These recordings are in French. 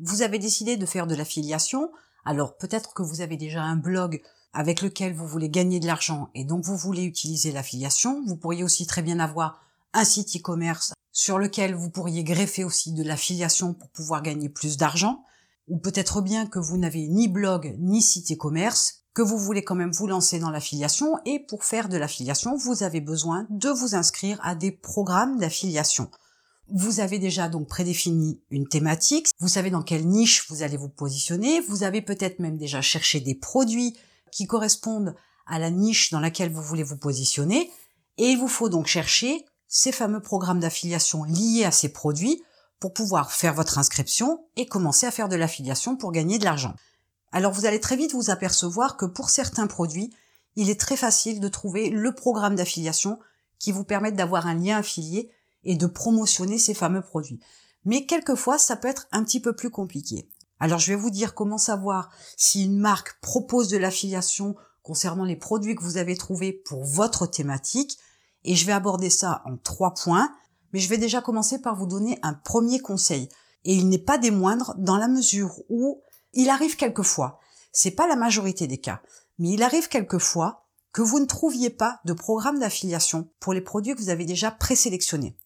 Vous avez décidé de faire de l'affiliation, alors peut-être que vous avez déjà un blog avec lequel vous voulez gagner de l'argent et donc vous voulez utiliser l'affiliation. Vous pourriez aussi très bien avoir un site e-commerce sur lequel vous pourriez greffer aussi de l'affiliation pour pouvoir gagner plus d'argent. Ou peut-être bien que vous n'avez ni blog ni site e-commerce, que vous voulez quand même vous lancer dans l'affiliation et pour faire de l'affiliation, vous avez besoin de vous inscrire à des programmes d'affiliation. Vous avez déjà donc prédéfini une thématique, vous savez dans quelle niche vous allez vous positionner, vous avez peut-être même déjà cherché des produits qui correspondent à la niche dans laquelle vous voulez vous positionner, et il vous faut donc chercher ces fameux programmes d'affiliation liés à ces produits pour pouvoir faire votre inscription et commencer à faire de l'affiliation pour gagner de l'argent. Alors vous allez très vite vous apercevoir que pour certains produits, il est très facile de trouver le programme d'affiliation qui vous permette d'avoir un lien affilié et de promotionner ces fameux produits. Mais quelquefois, ça peut être un petit peu plus compliqué. Alors je vais vous dire comment savoir si une marque propose de l'affiliation concernant les produits que vous avez trouvés pour votre thématique. Et je vais aborder ça en trois points. Mais je vais déjà commencer par vous donner un premier conseil. Et il n'est pas des moindres dans la mesure où il arrive quelquefois, c'est pas la majorité des cas, mais il arrive quelquefois que vous ne trouviez pas de programme d'affiliation pour les produits que vous avez déjà présélectionnés.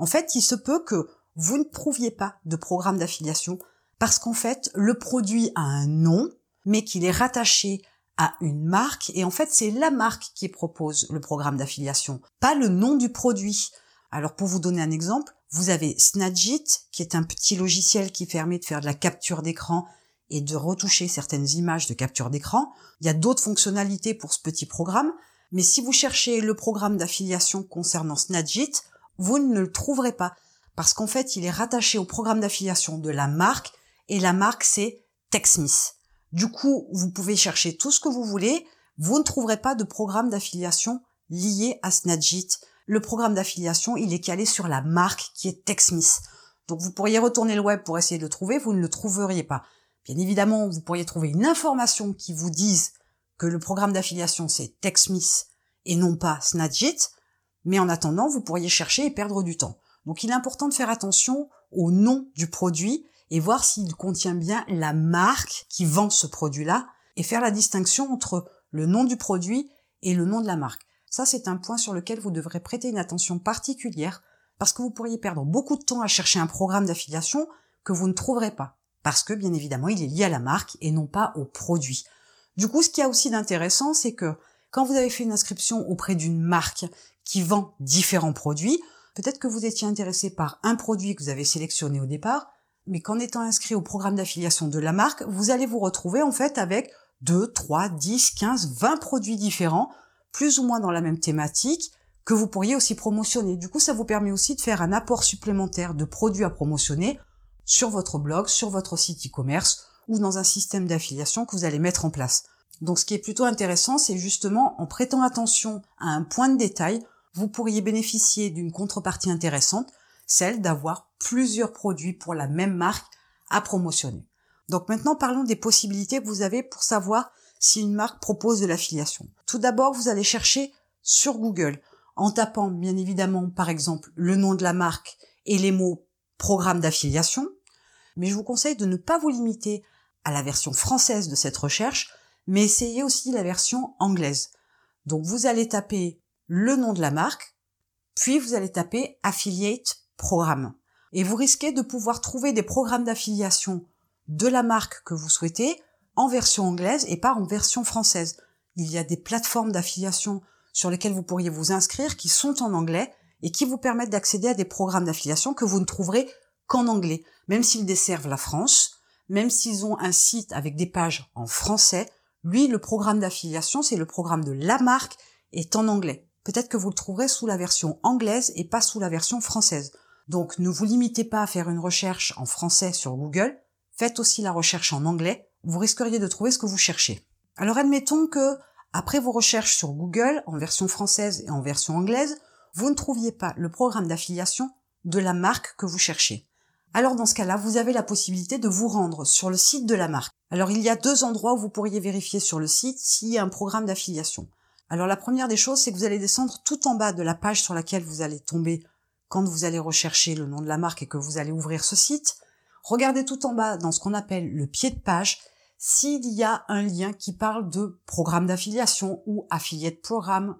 En fait, il se peut que vous ne trouviez pas de programme d'affiliation parce qu'en fait, le produit a un nom, mais qu'il est rattaché à une marque, et en fait, c'est la marque qui propose le programme d'affiliation, pas le nom du produit. Alors, pour vous donner un exemple, vous avez Snagit, qui est un petit logiciel qui permet de faire de la capture d'écran et de retoucher certaines images de capture d'écran. Il y a d'autres fonctionnalités pour ce petit programme, mais si vous cherchez le programme d'affiliation concernant Snagit, vous ne le trouverez pas parce qu'en fait, il est rattaché au programme d'affiliation de la marque et la marque c'est TechSmith. Du coup, vous pouvez chercher tout ce que vous voulez, vous ne trouverez pas de programme d'affiliation lié à Snagit. Le programme d'affiliation, il est calé sur la marque qui est TechSmith. Donc vous pourriez retourner le web pour essayer de le trouver, vous ne le trouveriez pas. Bien évidemment, vous pourriez trouver une information qui vous dise que le programme d'affiliation c'est TechSmith et non pas Snagit, mais en attendant, vous pourriez chercher et perdre du temps. Donc il est important de faire attention au nom du produit et voir s'il contient bien la marque qui vend ce produit-là et faire la distinction entre le nom du produit et le nom de la marque. Ça, c'est un point sur lequel vous devrez prêter une attention particulière parce que vous pourriez perdre beaucoup de temps à chercher un programme d'affiliation que vous ne trouverez pas. Parce que, bien évidemment, il est lié à la marque et non pas au produit. Du coup, ce qui y a aussi d'intéressant, c'est que quand vous avez fait une inscription auprès d'une marque qui vend différents produits. Peut-être que vous étiez intéressé par un produit que vous avez sélectionné au départ, mais qu'en étant inscrit au programme d'affiliation de la marque, vous allez vous retrouver en fait avec 2, 3, 10, 15, 20 produits différents, plus ou moins dans la même thématique, que vous pourriez aussi promotionner. Du coup, ça vous permet aussi de faire un apport supplémentaire de produits à promotionner sur votre blog, sur votre site e-commerce ou dans un système d'affiliation que vous allez mettre en place. Donc ce qui est plutôt intéressant, c'est justement en prêtant attention à un point de détail, vous pourriez bénéficier d'une contrepartie intéressante, celle d'avoir plusieurs produits pour la même marque à promotionner. Donc maintenant parlons des possibilités que vous avez pour savoir si une marque propose de l'affiliation. Tout d'abord, vous allez chercher sur Google en tapant bien évidemment par exemple le nom de la marque et les mots programme d'affiliation. Mais je vous conseille de ne pas vous limiter à la version française de cette recherche, mais essayez aussi la version anglaise. Donc vous allez taper le nom de la marque, puis vous allez taper Affiliate Programme. Et vous risquez de pouvoir trouver des programmes d'affiliation de la marque que vous souhaitez en version anglaise et pas en version française. Il y a des plateformes d'affiliation sur lesquelles vous pourriez vous inscrire qui sont en anglais et qui vous permettent d'accéder à des programmes d'affiliation que vous ne trouverez qu'en anglais, même s'ils desservent la France, même s'ils ont un site avec des pages en français, lui, le programme d'affiliation, c'est le programme de la marque, est en anglais peut-être que vous le trouverez sous la version anglaise et pas sous la version française. Donc ne vous limitez pas à faire une recherche en français sur Google, faites aussi la recherche en anglais, vous risqueriez de trouver ce que vous cherchez. Alors admettons que, après vos recherches sur Google, en version française et en version anglaise, vous ne trouviez pas le programme d'affiliation de la marque que vous cherchez. Alors dans ce cas-là, vous avez la possibilité de vous rendre sur le site de la marque. Alors il y a deux endroits où vous pourriez vérifier sur le site s'il y a un programme d'affiliation. Alors la première des choses, c'est que vous allez descendre tout en bas de la page sur laquelle vous allez tomber quand vous allez rechercher le nom de la marque et que vous allez ouvrir ce site. regardez tout en bas dans ce qu'on appelle le pied de page s'il y a un lien qui parle de programme d'affiliation ou affiliate programme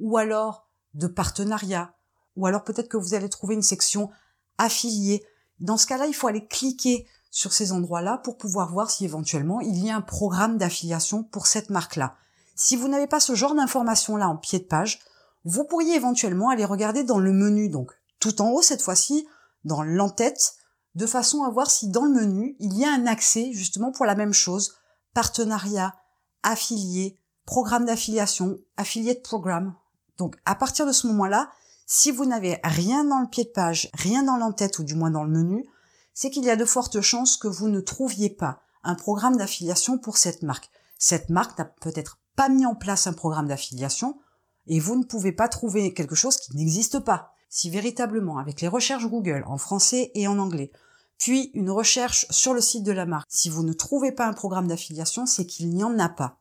ou alors de partenariat ou alors peut-être que vous allez trouver une section affiliée. Dans ce cas-là, il faut aller cliquer sur ces endroits-là pour pouvoir voir si éventuellement il y a un programme d'affiliation pour cette marque-là. Si vous n'avez pas ce genre d'informations-là en pied de page, vous pourriez éventuellement aller regarder dans le menu, donc tout en haut cette fois-ci, dans l'entête, de façon à voir si dans le menu, il y a un accès justement pour la même chose, partenariat, affilié, programme d'affiliation, affilié de programme. Donc à partir de ce moment-là, si vous n'avez rien dans le pied de page, rien dans l'entête ou du moins dans le menu, c'est qu'il y a de fortes chances que vous ne trouviez pas un programme d'affiliation pour cette marque. Cette marque n'a peut-être pas mis en place un programme d'affiliation et vous ne pouvez pas trouver quelque chose qui n'existe pas. Si véritablement, avec les recherches Google en français et en anglais, puis une recherche sur le site de la marque. Si vous ne trouvez pas un programme d'affiliation, c'est qu'il n'y en a pas.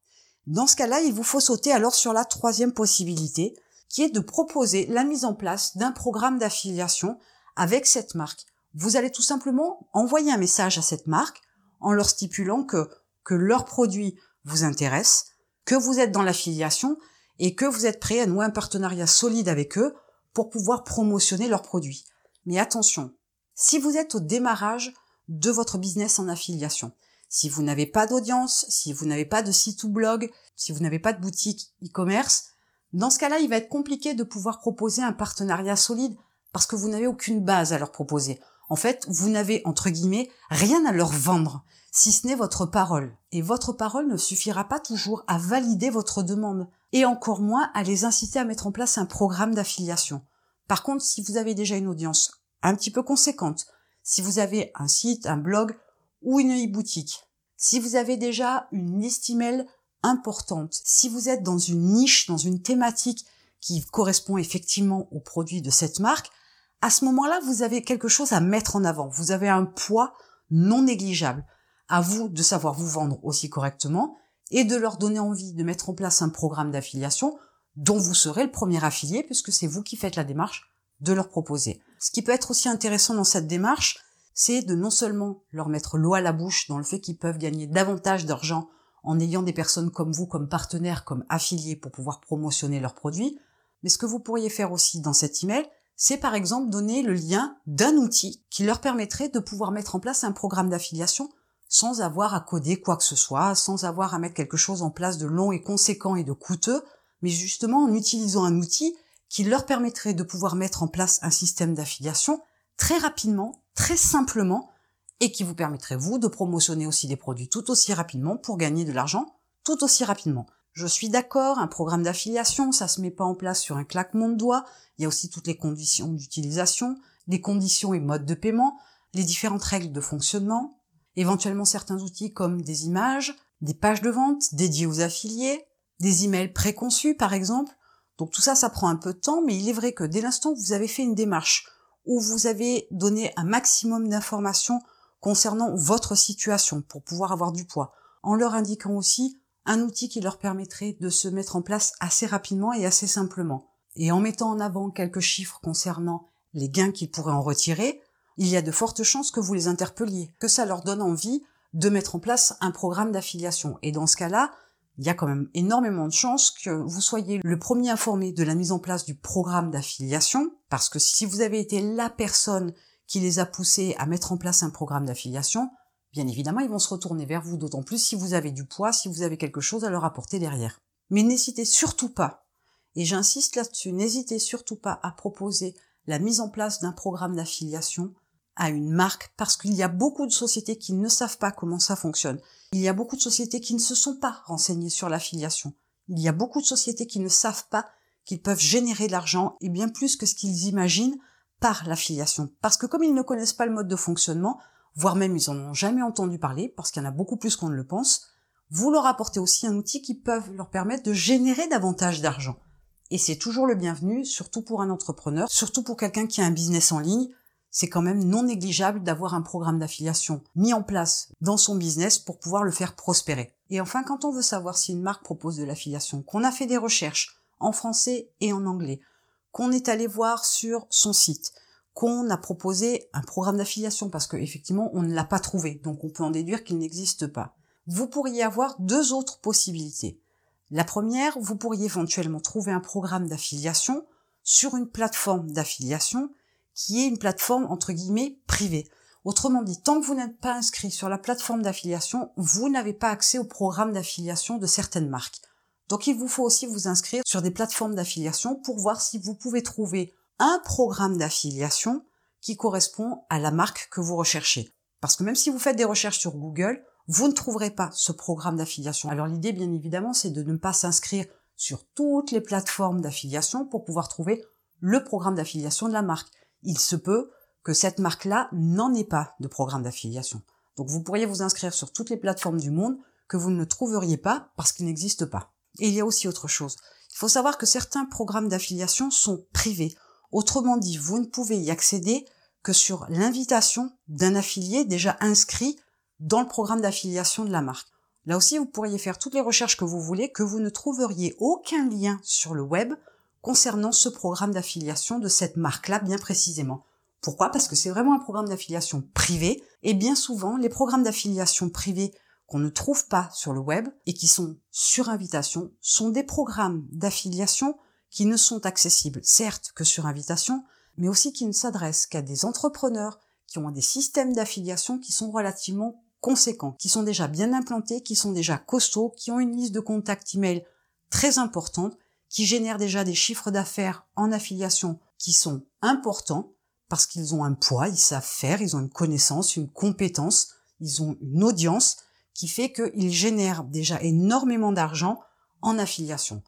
Dans ce cas-là, il vous faut sauter alors sur la troisième possibilité, qui est de proposer la mise en place d'un programme d'affiliation avec cette marque. Vous allez tout simplement envoyer un message à cette marque en leur stipulant que, que leur produit vous intéresse, que vous êtes dans l'affiliation et que vous êtes prêt à nouer un partenariat solide avec eux pour pouvoir promotionner leurs produits. Mais attention, si vous êtes au démarrage de votre business en affiliation, si vous n'avez pas d'audience, si vous n'avez pas de site ou blog, si vous n'avez pas de boutique e-commerce, dans ce cas-là, il va être compliqué de pouvoir proposer un partenariat solide parce que vous n'avez aucune base à leur proposer. En fait, vous n'avez, entre guillemets, rien à leur vendre, si ce n'est votre parole. Et votre parole ne suffira pas toujours à valider votre demande, et encore moins à les inciter à mettre en place un programme d'affiliation. Par contre, si vous avez déjà une audience un petit peu conséquente. Si vous avez un site, un blog ou une e-boutique, si vous avez déjà une liste email importante, si vous êtes dans une niche, dans une thématique qui correspond effectivement aux produits de cette marque, à ce moment-là, vous avez quelque chose à mettre en avant. Vous avez un poids non négligeable. À vous de savoir vous vendre aussi correctement et de leur donner envie de mettre en place un programme d'affiliation dont vous serez le premier affilié puisque c'est vous qui faites la démarche de leur proposer. Ce qui peut être aussi intéressant dans cette démarche, c'est de non seulement leur mettre l'eau à la bouche dans le fait qu'ils peuvent gagner davantage d'argent en ayant des personnes comme vous comme partenaires, comme affiliés pour pouvoir promotionner leurs produits, mais ce que vous pourriez faire aussi dans cet email, c'est par exemple donner le lien d'un outil qui leur permettrait de pouvoir mettre en place un programme d'affiliation sans avoir à coder quoi que ce soit, sans avoir à mettre quelque chose en place de long et conséquent et de coûteux, mais justement en utilisant un outil qui leur permettrait de pouvoir mettre en place un système d'affiliation très rapidement, très simplement, et qui vous permettrait, vous, de promotionner aussi des produits tout aussi rapidement pour gagner de l'argent tout aussi rapidement. Je suis d'accord, un programme d'affiliation, ça se met pas en place sur un claquement de doigts. Il y a aussi toutes les conditions d'utilisation, les conditions et modes de paiement, les différentes règles de fonctionnement, éventuellement certains outils comme des images, des pages de vente dédiées aux affiliés, des emails préconçus par exemple, donc tout ça, ça prend un peu de temps, mais il est vrai que dès l'instant où vous avez fait une démarche, où vous avez donné un maximum d'informations concernant votre situation pour pouvoir avoir du poids, en leur indiquant aussi un outil qui leur permettrait de se mettre en place assez rapidement et assez simplement, et en mettant en avant quelques chiffres concernant les gains qu'ils pourraient en retirer, il y a de fortes chances que vous les interpelliez, que ça leur donne envie de mettre en place un programme d'affiliation. Et dans ce cas-là, il y a quand même énormément de chances que vous soyez le premier informé de la mise en place du programme d'affiliation, parce que si vous avez été la personne qui les a poussés à mettre en place un programme d'affiliation, bien évidemment, ils vont se retourner vers vous, d'autant plus si vous avez du poids, si vous avez quelque chose à leur apporter derrière. Mais n'hésitez surtout pas, et j'insiste là-dessus, n'hésitez surtout pas à proposer la mise en place d'un programme d'affiliation à une marque parce qu'il y a beaucoup de sociétés qui ne savent pas comment ça fonctionne. Il y a beaucoup de sociétés qui ne se sont pas renseignées sur l'affiliation. Il y a beaucoup de sociétés qui ne savent pas qu'ils peuvent générer de l'argent et bien plus que ce qu'ils imaginent par l'affiliation. Parce que comme ils ne connaissent pas le mode de fonctionnement, voire même ils en ont jamais entendu parler, parce qu'il y en a beaucoup plus qu'on ne le pense, vous leur apportez aussi un outil qui peut leur permettre de générer davantage d'argent. Et c'est toujours le bienvenu, surtout pour un entrepreneur, surtout pour quelqu'un qui a un business en ligne, c'est quand même non négligeable d'avoir un programme d'affiliation mis en place dans son business pour pouvoir le faire prospérer. Et enfin, quand on veut savoir si une marque propose de l'affiliation, qu'on a fait des recherches en français et en anglais, qu'on est allé voir sur son site, qu'on a proposé un programme d'affiliation parce qu'effectivement on ne l'a pas trouvé, donc on peut en déduire qu'il n'existe pas. Vous pourriez avoir deux autres possibilités. La première, vous pourriez éventuellement trouver un programme d'affiliation sur une plateforme d'affiliation qui est une plateforme entre guillemets privée. Autrement dit, tant que vous n'êtes pas inscrit sur la plateforme d'affiliation, vous n'avez pas accès au programme d'affiliation de certaines marques. Donc il vous faut aussi vous inscrire sur des plateformes d'affiliation pour voir si vous pouvez trouver un programme d'affiliation qui correspond à la marque que vous recherchez. Parce que même si vous faites des recherches sur Google, vous ne trouverez pas ce programme d'affiliation. Alors l'idée, bien évidemment, c'est de ne pas s'inscrire sur toutes les plateformes d'affiliation pour pouvoir trouver le programme d'affiliation de la marque. Il se peut que cette marque-là n'en ait pas de programme d'affiliation. Donc vous pourriez vous inscrire sur toutes les plateformes du monde que vous ne trouveriez pas parce qu'il n'existe pas. Et il y a aussi autre chose. Il faut savoir que certains programmes d'affiliation sont privés. Autrement dit, vous ne pouvez y accéder que sur l'invitation d'un affilié déjà inscrit dans le programme d'affiliation de la marque. Là aussi, vous pourriez faire toutes les recherches que vous voulez, que vous ne trouveriez aucun lien sur le web concernant ce programme d'affiliation de cette marque-là bien précisément. Pourquoi? Parce que c'est vraiment un programme d'affiliation privé, et bien souvent, les programmes d'affiliation privés qu'on ne trouve pas sur le web et qui sont sur invitation sont des programmes d'affiliation qui ne sont accessibles certes que sur invitation, mais aussi qui ne s'adressent qu'à des entrepreneurs qui ont des systèmes d'affiliation qui sont relativement conséquents, qui sont déjà bien implantés, qui sont déjà costauds, qui ont une liste de contacts email très importante, qui génèrent déjà des chiffres d'affaires en affiliation qui sont importants parce qu'ils ont un poids, ils savent faire, ils ont une connaissance, une compétence, ils ont une audience qui fait qu'ils génèrent déjà énormément d'argent en affiliation.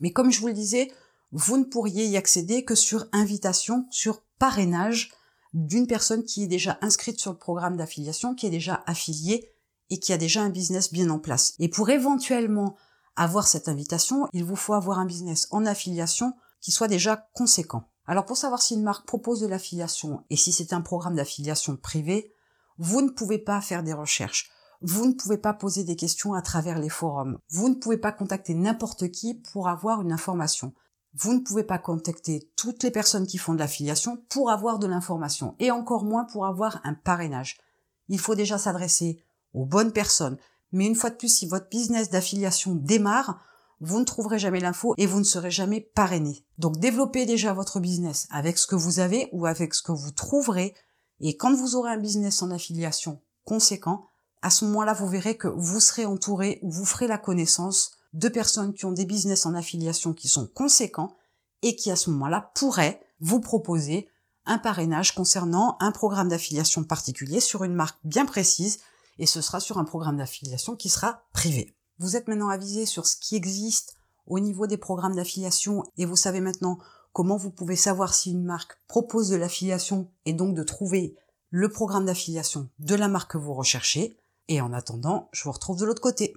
Mais comme je vous le disais, vous ne pourriez y accéder que sur invitation, sur parrainage d'une personne qui est déjà inscrite sur le programme d'affiliation, qui est déjà affiliée et qui a déjà un business bien en place. Et pour éventuellement avoir cette invitation, il vous faut avoir un business en affiliation qui soit déjà conséquent. Alors pour savoir si une marque propose de l'affiliation et si c'est un programme d'affiliation privé, vous ne pouvez pas faire des recherches. Vous ne pouvez pas poser des questions à travers les forums. Vous ne pouvez pas contacter n'importe qui pour avoir une information. Vous ne pouvez pas contacter toutes les personnes qui font de l'affiliation pour avoir de l'information et encore moins pour avoir un parrainage. Il faut déjà s'adresser aux bonnes personnes. Mais une fois de plus, si votre business d'affiliation démarre, vous ne trouverez jamais l'info et vous ne serez jamais parrainé. Donc développez déjà votre business avec ce que vous avez ou avec ce que vous trouverez. Et quand vous aurez un business en affiliation conséquent, à ce moment-là, vous verrez que vous serez entouré ou vous ferez la connaissance de personnes qui ont des business en affiliation qui sont conséquents et qui à ce moment-là pourraient vous proposer un parrainage concernant un programme d'affiliation particulier sur une marque bien précise et ce sera sur un programme d'affiliation qui sera privé. Vous êtes maintenant avisé sur ce qui existe au niveau des programmes d'affiliation et vous savez maintenant comment vous pouvez savoir si une marque propose de l'affiliation et donc de trouver le programme d'affiliation de la marque que vous recherchez. Et en attendant, je vous retrouve de l'autre côté.